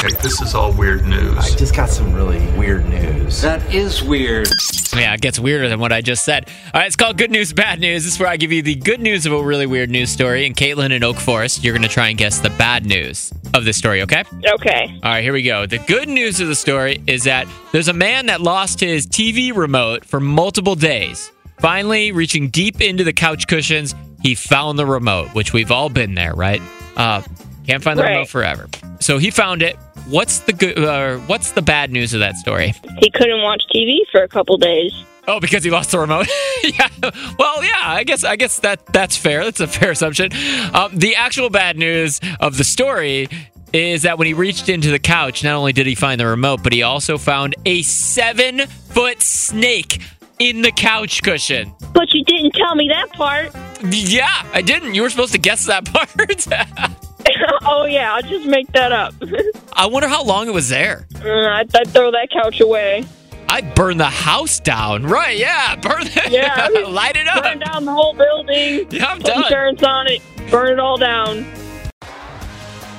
Okay, this is all weird news. I just got some really weird news. That is weird. Yeah, it gets weirder than what I just said. All right, it's called Good News, Bad News. This is where I give you the good news of a really weird news story. And Caitlin in Oak Forest, you're going to try and guess the bad news of this story, okay? Okay. All right, here we go. The good news of the story is that there's a man that lost his TV remote for multiple days. Finally, reaching deep into the couch cushions, he found the remote, which we've all been there, right? Uh, can't find the Right. remote forever. So he found it. What's the good? Uh, what's the bad news of that story? He couldn't watch TV for a couple days. Oh, because he lost the remote. yeah. Well, yeah. I guess. I guess that that's fair. That's a fair assumption. Um, the actual bad news of the story is that when he reached into the couch, not only did he find the remote, but he also found a seven foot snake in the couch cushion. But you didn't tell me that part. Yeah, I didn't. You were supposed to guess that part. oh yeah, I'll just make that up. I wonder how long it was there. Uh, I'd, I'd throw that couch away. I'd burn the house down. Right? Yeah, burn it. Yeah. light it up. Burn down the whole building. Yeah, I'm put done. insurance on it. Burn it all down.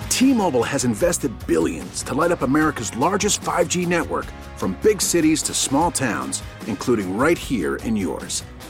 T-Mobile has invested billions to light up America's largest 5G network from big cities to small towns, including right here in yours.